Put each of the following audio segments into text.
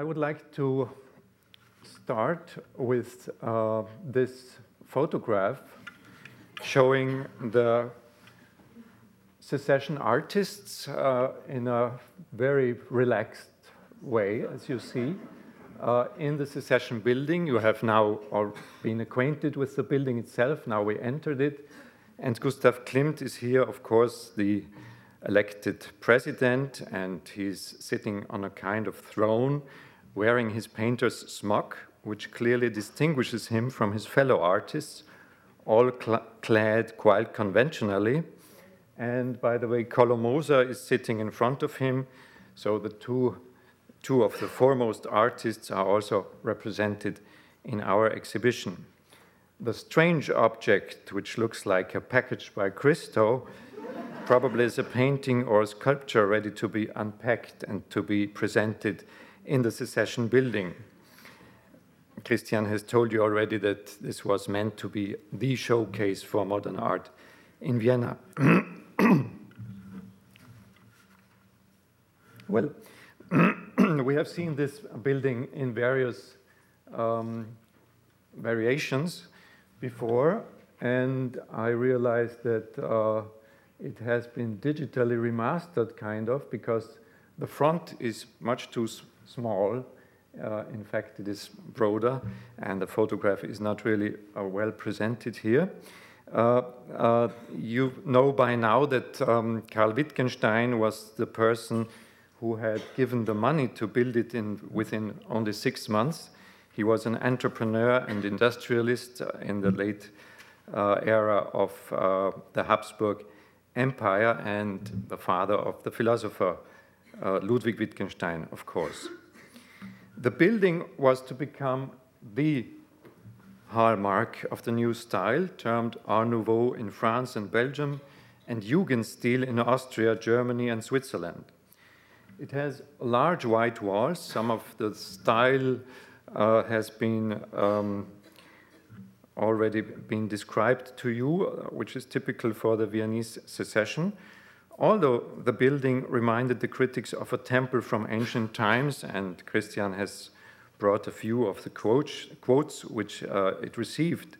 I would like to start with uh, this photograph showing the secession artists uh, in a very relaxed way, as you see. Uh, in the secession building, you have now been acquainted with the building itself. Now we entered it. And Gustav Klimt is here, of course, the elected president, and he's sitting on a kind of throne wearing his painter's smock, which clearly distinguishes him from his fellow artists, all cl clad quite conventionally. And by the way, Kolo Moser is sitting in front of him. So the two, two of the foremost artists are also represented in our exhibition. The strange object, which looks like a package by Christo, probably is a painting or a sculpture ready to be unpacked and to be presented in the secession building. Christian has told you already that this was meant to be the showcase for modern art in Vienna. well, we have seen this building in various um, variations before, and I realized that uh, it has been digitally remastered, kind of, because the front is much too small. Uh, in fact, it is broader, and the photograph is not really uh, well presented here. Uh, uh, you know by now that um, Karl Wittgenstein was the person who had given the money to build it in within only six months. He was an entrepreneur and industrialist uh, in the late uh, era of the Habsburg Empire and the father of the philosopher Ludwig Wittgenstein, of course. The building was to become the hallmark of the new style, termed Art Nouveau in France and Belgium, and Jugendstil in Austria, Germany, and Switzerland. It has large white walls. Some of the style uh, has been um, already been described to you, uh, which is typical for the Viennese secession. Although the building reminded the critics of a temple from ancient times, and Christian has brought a few of the quotes, quotes which uh, it received.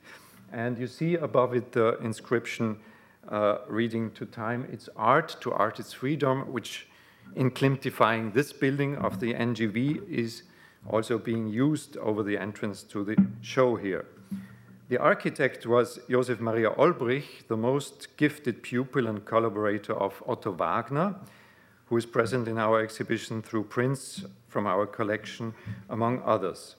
And you see above it the inscription uh, reading to time, it's art to art its freedom, which in Klimtifying this building of the NGV is also being used over the entrance to the show here. The architect was Josef Maria Olbrich, the most gifted pupil and collaborator of Otto Wagner, who is present in our exhibition through prints from our collection, among others.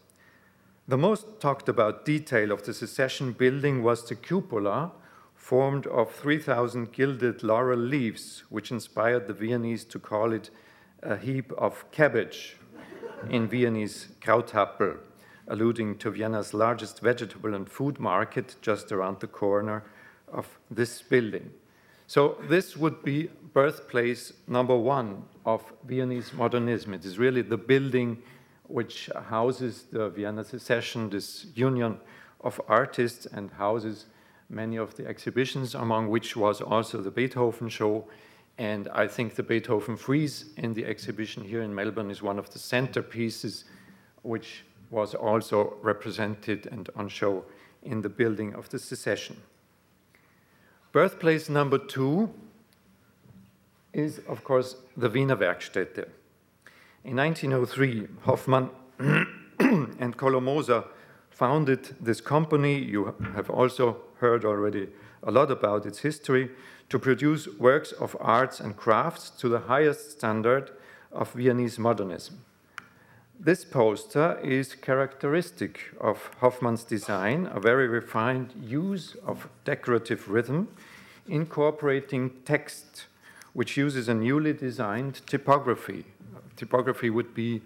The most talked about detail of the secession building was the cupola, formed of 3,000 gilded laurel leaves, which inspired the Viennese to call it a heap of cabbage, in Viennese Krauthappel, alluding to Vienna's largest vegetable and food market just around the corner of this building. So this would be birthplace number one of Viennese modernism. It is really the building which houses the Vienna Secession, this union of artists, and houses many of the exhibitions, among which was also the Beethoven show. And I think the Beethoven frieze in the exhibition here in Melbourne is one of the centerpieces, which was also represented and on show in the building of the secession. Birthplace number two is, of course, the Wiener Werkstätte. In 1903, Hoffmann and Kolo Moser founded this company. You have also heard already a lot about its history to produce works of arts and crafts to the highest standard of Viennese modernism. This poster is characteristic of Hoffmann's design, a very refined use of decorative rhythm, incorporating text, which uses a newly designed typography. Typography would be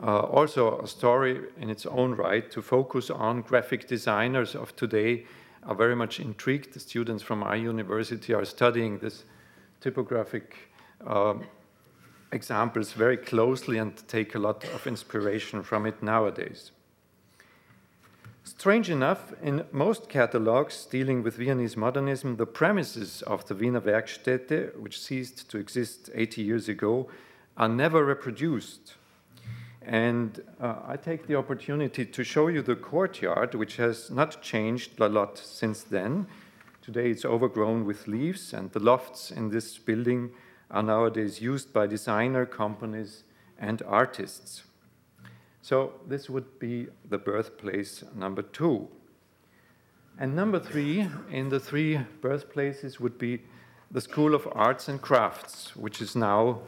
uh, also a story in its own right to focus on graphic designers of today are very much intrigued. The students from our university are studying this typographic um, examples very closely and take a lot of inspiration from it nowadays. Strange enough, in most catalogues dealing with Viennese modernism, the premises of the Wiener Werkstätte, which ceased to exist 80 years ago, are never reproduced. And uh, I take the opportunity to show you the courtyard, which has not changed a lot since then. Today it's overgrown with leaves, and the lofts in this building are nowadays used by designer companies and artists. So this would be the birthplace number two. And number three in the three birthplaces would be the School of Arts and Crafts, which is now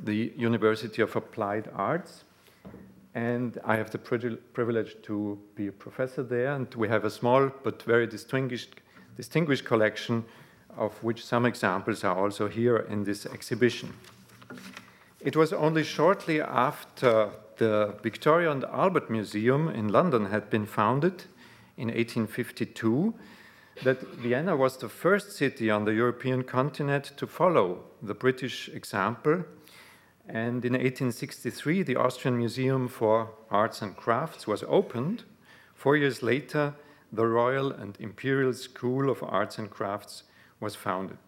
the University of Applied Arts. And I have the privilege to be a professor there, and we have a small but very distinguished, distinguished collection, of which some examples are also here in this exhibition. It was only shortly after the Victoria and Albert Museum in London had been founded in 1852 that Vienna was the first city on the European continent to follow the British example. And in 1863, the Austrian Museum for Arts and Crafts was opened. Four years later, the Royal and Imperial School of Arts and Crafts was founded.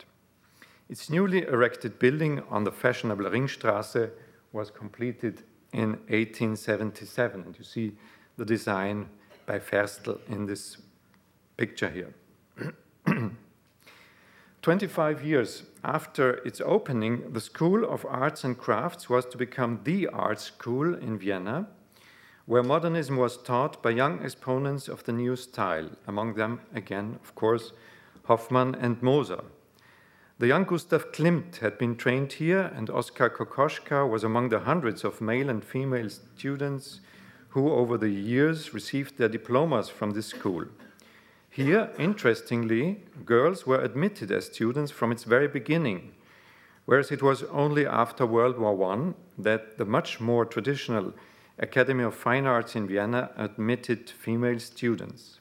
Its newly erected building on the fashionable Ringstrasse was completed in 1877. And you see the design by Ferstel in this picture here. 25 years after its opening, the School of Arts and Crafts was to become the art school in Vienna, where modernism was taught by young exponents of the new style, among them, again, of course, Hoffmann and Moser. The young Gustav Klimt had been trained here, and Oskar Kokoschka was among the hundreds of male and female students who, over the years, received their diplomas from this school. Here, interestingly, girls were admitted as students from its very beginning, whereas it was only after World War I that the much more traditional Academy of Fine Arts in Vienna admitted female students.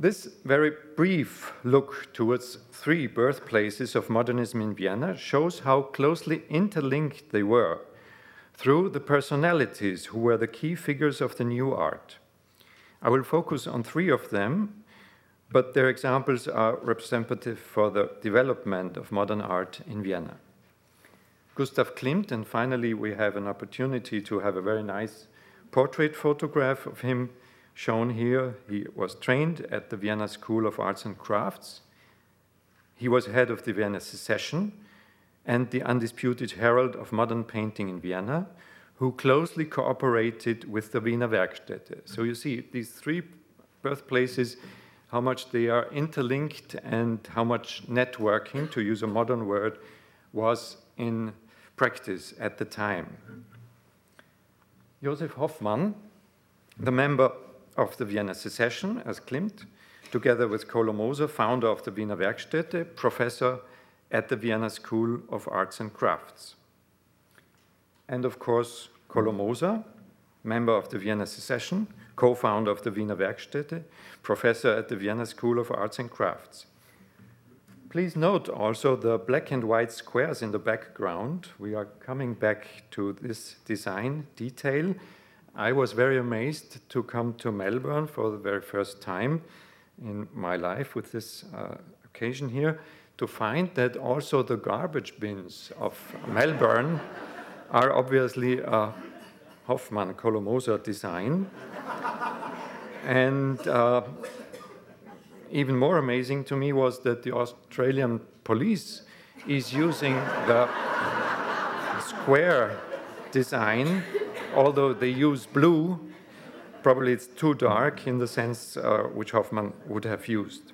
This very brief look towards three birthplaces of modernism in Vienna shows how closely interlinked they were through the personalities who were the key figures of the new art. I will focus on three of them, but their examples are representative for the development of modern art in Vienna. Gustav Klimt, and finally, we have an opportunity to have a very nice portrait photograph of him shown here. He was trained at the Vienna School of Arts and Crafts. He was head of the Vienna Secession and the undisputed herald of modern painting in Vienna, who closely cooperated with the Wiener Werkstätte. So you see these three birthplaces, how much they are interlinked and how much networking, to use a modern word, was in practice at the time. Josef Hoffmann, the member of the Vienna Secession as Klimt, together with Kolo Moser, founder of the Wiener Werkstätte, professor at the Vienna School of Arts and Crafts. And of course, Kolo Moser, member of the Vienna Secession, co founder of the Wiener Werkstätte, professor at the Vienna School of Arts and Crafts. Please note also the black and white squares in the background. We are coming back to this design detail. I was very amazed to come to Melbourne for the very first time in my life with this uh, occasion here to find that also the garbage bins of Melbourne are obviously a Hoffmann Kolo Moser design. and uh, even more amazing to me was that the Australian police is using the square design, although they use blue. Probably it's too dark in the sense uh, which Hoffmann would have used.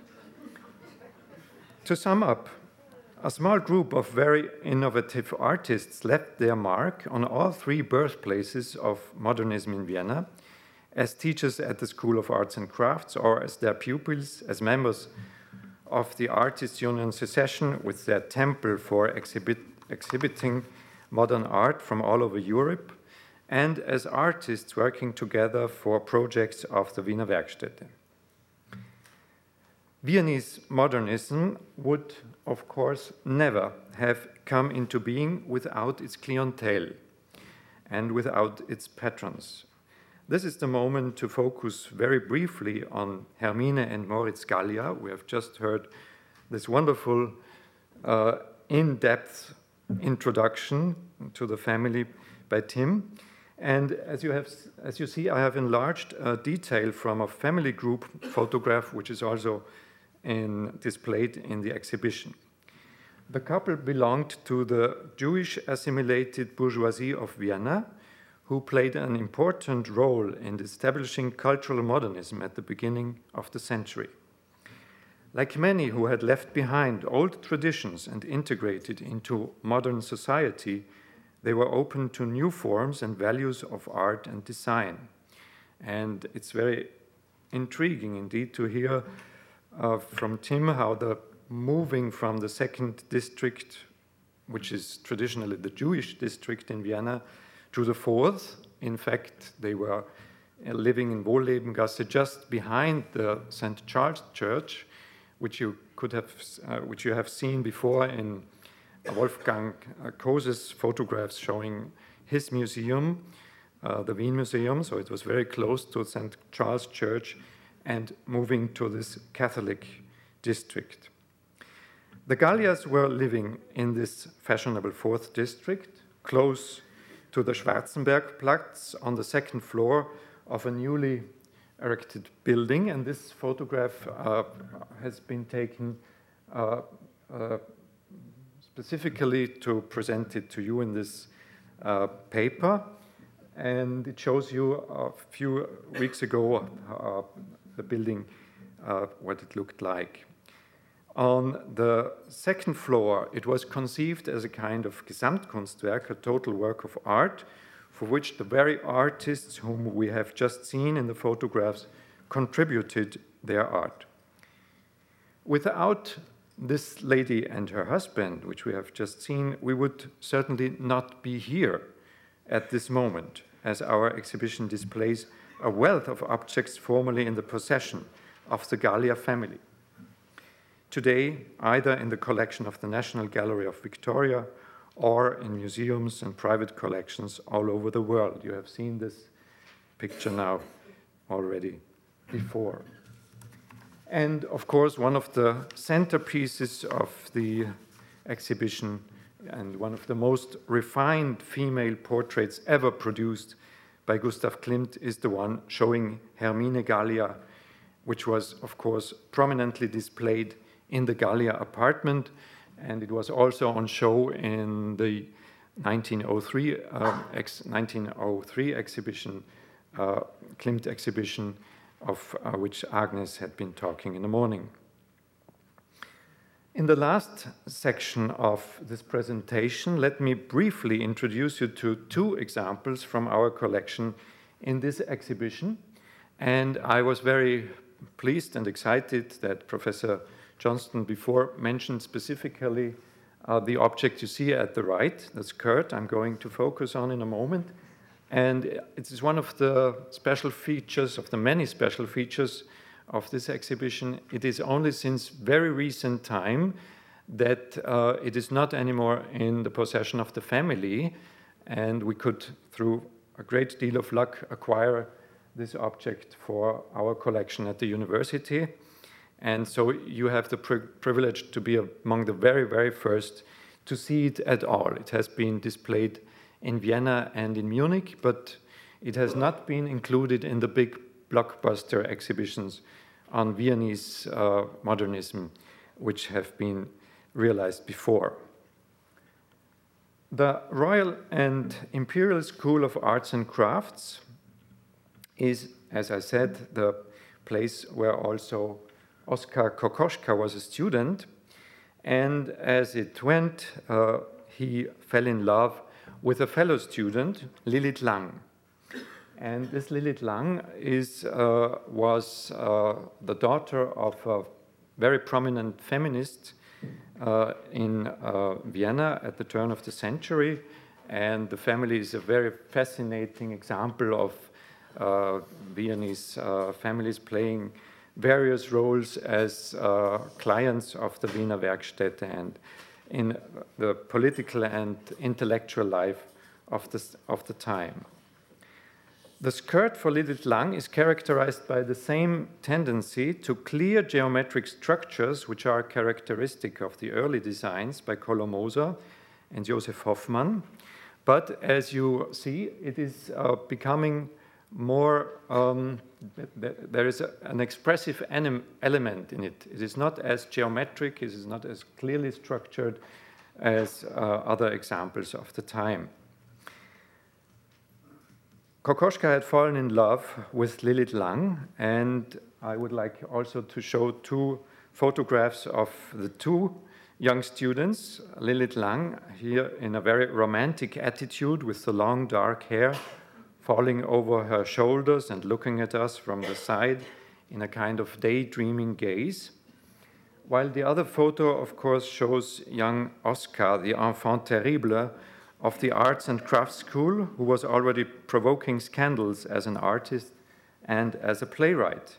To sum up, a small group of very innovative artists left their mark on all three birthplaces of modernism in Vienna as teachers at the School of Arts and Crafts or as their pupils, as members of the Artists Union Secession with their temple for exhibit, exhibiting modern art from all over Europe, and as artists working together for projects of the Wiener Werkstätte. Viennese modernism would, of course, never have come into being without its clientele and without its patrons. This is the moment to focus very briefly on Hermine and Moritz Gallia. We have just heard this wonderful, uh, in depth introduction to the family by Tim. And as you, have, as you see, I have enlarged a detail from a family group photograph, which is also in, displayed in the exhibition. The couple belonged to the Jewish assimilated bourgeoisie of Vienna, who played an important role in establishing cultural modernism at the beginning of the century. Like many who had left behind old traditions and integrated into modern society, they were open to new forms and values of art and design. And it's very intriguing indeed to hear uh, from Tim how the moving from the second district, which is traditionally the Jewish district in Vienna, to the fourth. In fact, they were uh, living in Wohllebengasse just behind the St. Charles Church, which you could have, uh, which you have seen before in Wolfgang Kos's photographs showing his museum, uh, the Wien Museum. So it was very close to St. Charles Church, and moving to this Catholic district. The Gallias were living in this fashionable fourth district, close to the Schwarzenbergplatz on the second floor of a newly erected building. And this photograph uh, has been taken uh, uh, specifically to present it to you in this uh, paper. And it shows you a few weeks ago uh, the building, uh, what it looked like. On the second floor, it was conceived as a kind of Gesamtkunstwerk, a total work of art, for which the very artists whom we have just seen in the photographs contributed their art. Without this lady and her husband, which we have just seen, we would certainly not be here at this moment, as our exhibition displays a wealth of objects formerly in the possession of the Gallia family today either in the collection of the National Gallery of Victoria or in museums and private collections all over the world. You have seen this picture now already before. And of course, one of the centerpieces of the exhibition and one of the most refined female portraits ever produced by Gustav Klimt is the one showing Hermine Gallia, which was, of course, prominently displayed in the Gallia apartment, and it was also on show in the 1903, um, ex 1903 exhibition, uh, Klimt exhibition, of uh, which Agnes had been talking in the morning. In the last section of this presentation, let me briefly introduce you to two examples from our collection in this exhibition. And I was very pleased and excited that Professor Johnston before mentioned specifically uh, the object you see at the right, that's Kurt, I'm going to focus on in a moment. And it is one of the special features, of the many special features of this exhibition. It is only since very recent time that uh, it is not anymore in the possession of the family, and we could, through a great deal of luck, acquire this object for our collection at the university. And so you have the pri privilege to be among the very, very first to see it at all. It has been displayed in Vienna and in Munich, but it has not been included in the big blockbuster exhibitions on Viennese uh, modernism, which have been realized before. The Royal and Imperial School of Arts and Crafts is, as I said, the place where also Oskar Kokoschka was a student, and as it went, uh, he fell in love with a fellow student, Lilith Lang. And this Lilith Lang is, uh, was uh, the daughter of a very prominent feminist uh, in uh, Vienna at the turn of the century. And the family is a very fascinating example of uh, Viennese families playing various roles as uh, clients of the Wiener Werkstätte and in the political and intellectual life of the, of the time. The skirt for Lilith Lang is characterized by the same tendency to clear geometric structures which are characteristic of the early designs by Kolo-Moser and Josef Hoffmann, But as you see, it is uh, becoming more, um, there is a, an expressive element in it. It is not as geometric, it is not as clearly structured as uh, other examples of the time. Kokoschka had fallen in love with Lilith Lang, and I would like also to show two photographs of the two young students. Lilith Lang, here in a very romantic attitude with the long dark hair falling over her shoulders and looking at us from the side in a kind of daydreaming gaze. While the other photo, of course, shows young Oskar, the enfant terrible of the Arts and Crafts School, who was already provoking scandals as an artist and as a playwright.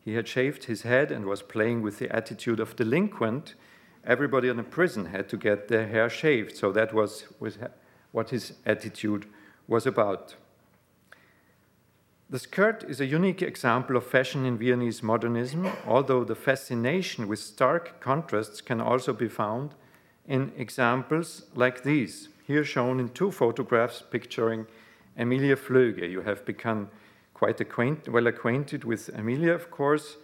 He had shaved his head and was playing with the attitude of delinquent. Everybody in the prison had to get their hair shaved, so that was what his attitude was about. The skirt is a unique example of fashion in Viennese modernism, although the fascination with stark contrasts can also be found in examples like these, here shown in two photographs picturing Emilie Flöge. You have become quite acquaint- well acquainted with Emilie, of course,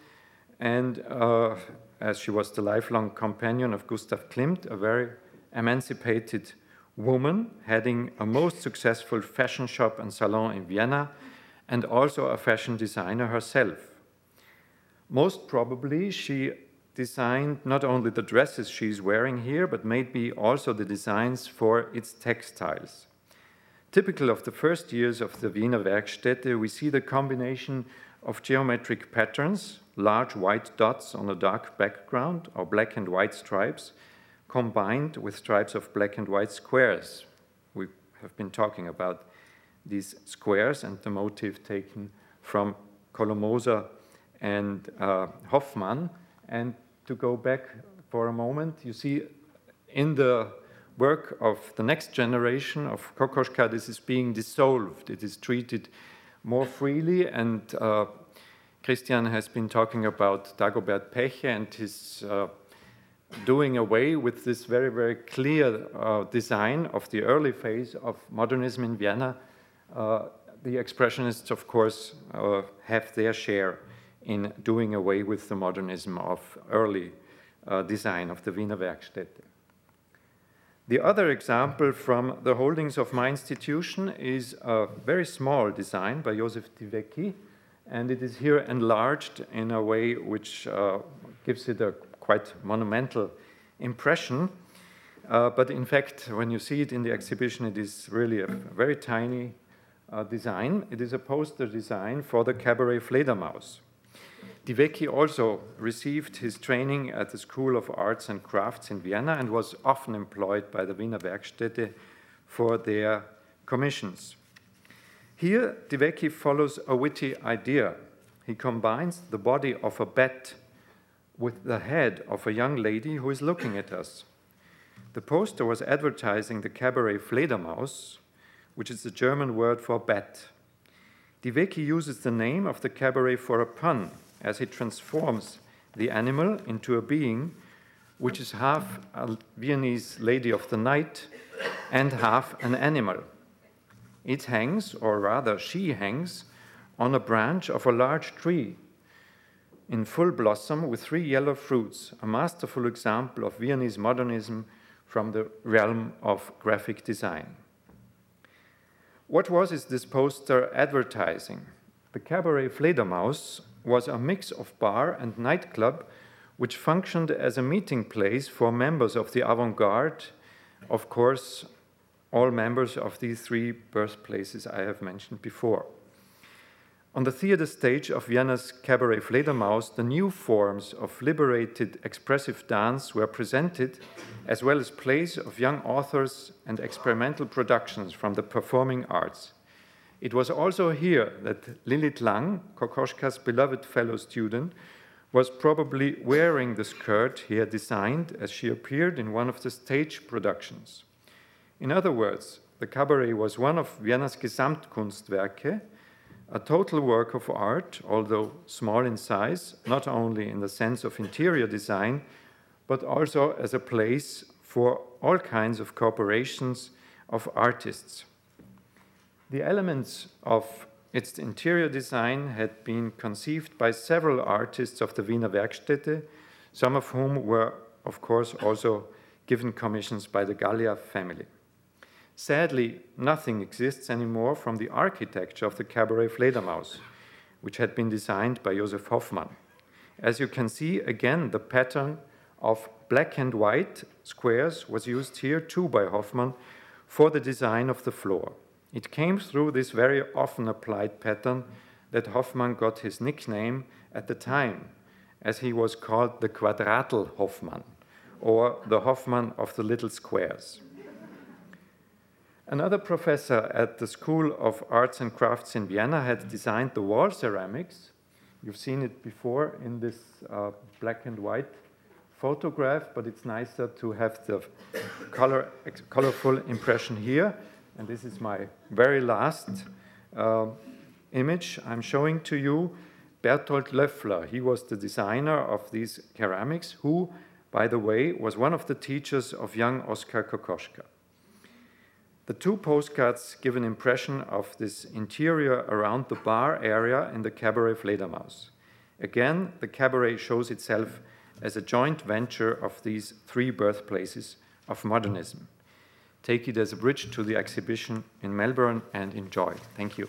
and uh, as she was the lifelong companion of Gustav Klimt, a very emancipated woman heading a most successful fashion shop and salon in Vienna and also a fashion designer herself. Most probably, she designed not only the dresses she's wearing here, but maybe also the designs for its textiles. Typical of the first years of the Wiener Werkstätte, we see the combination of geometric patterns, large white dots on a dark background, or black and white stripes, combined with stripes of black and white squares. We have been talking about these squares and the motive taken from Kolo-Moser and uh, Hoffmann. And to go back for a moment, you see in the work of the next generation of Kokoschka, this is being dissolved. It is treated more freely, and uh, Christian has been talking about Dagobert Peche and his uh, doing away with this very, very clear uh, design of the early phase of modernism in Vienna uh, the Expressionists, of course, uh, have their share in doing away with the modernism of early uh, design of the Wiener Werkstätte. The other example from the holdings of my institution is a very small design by Josef Di and it is here enlarged in a way which uh, gives it a quite monumental impression. Uh, but in fact, when you see it in the exhibition, it is really a very tiny uh, design. It is a poster design for the cabaret Fledermaus. Divéky also received his training at the School of Arts and Crafts in Vienna and was often employed by the Wiener Werkstätte for their commissions. Here, Divéky follows a witty idea. He combines the body of a bat with the head of a young lady who is looking at us. The poster was advertising the cabaret Fledermaus, which is the German word for bat. Vecchi uses the name of the cabaret for a pun, as he transforms the animal into a being which is half a Viennese lady of the night and half an animal. It hangs, or rather, she hangs, on a branch of a large tree in full blossom with three yellow fruits, a masterful example of Viennese modernism from the realm of graphic design. What was is this poster advertising? The Cabaret Fledermaus was a mix of bar and nightclub which functioned as a meeting place for members of the avant garde, of course, all members of these three birthplaces I have mentioned before. On the theater stage of Vienna's Cabaret Fledermaus, the new forms of liberated expressive dance were presented, as well as plays of young authors and experimental productions from the performing arts. It was also here that Lilith Lang, Kokoschka's beloved fellow student, was probably wearing the skirt he had designed as she appeared in one of the stage productions. In other words, the cabaret was one of Vienna's Gesamtkunstwerke, a total work of art, although small in size, not only in the sense of interior design, but also as a place for all kinds of cooperations of artists. The elements of its interior design had been conceived by several artists of the Wiener Werkstätte, some of whom were, of course, also given commissions by the Gallia family. Sadly, nothing exists anymore from the architecture of the Cabaret Fledermaus, which had been designed by Josef Hoffmann. As you can see, again, the pattern of black and white squares was used here too by Hoffmann for the design of the floor. It came through this very often applied pattern that Hoffmann got his nickname at the time, as he was called the Quadratel Hoffmann, or the Hoffmann of the little squares. Another professor at the School of Arts and Crafts in Vienna had designed the wall ceramics. You've seen it before in this uh, black and white photograph, but it's nicer to have the color, colorful impression here. And this is my very last uh, image I'm showing to you. Berthold Löffler, he was the designer of these ceramics, who, by the way, was one of the teachers of young Oskar Kokoschka. The two postcards give an impression of this interior around the bar area in the Cabaret Fledermaus. Again, the cabaret shows itself as a joint venture of these three birthplaces of modernism. Take it as a bridge to the exhibition in Melbourne and enjoy. Thank you.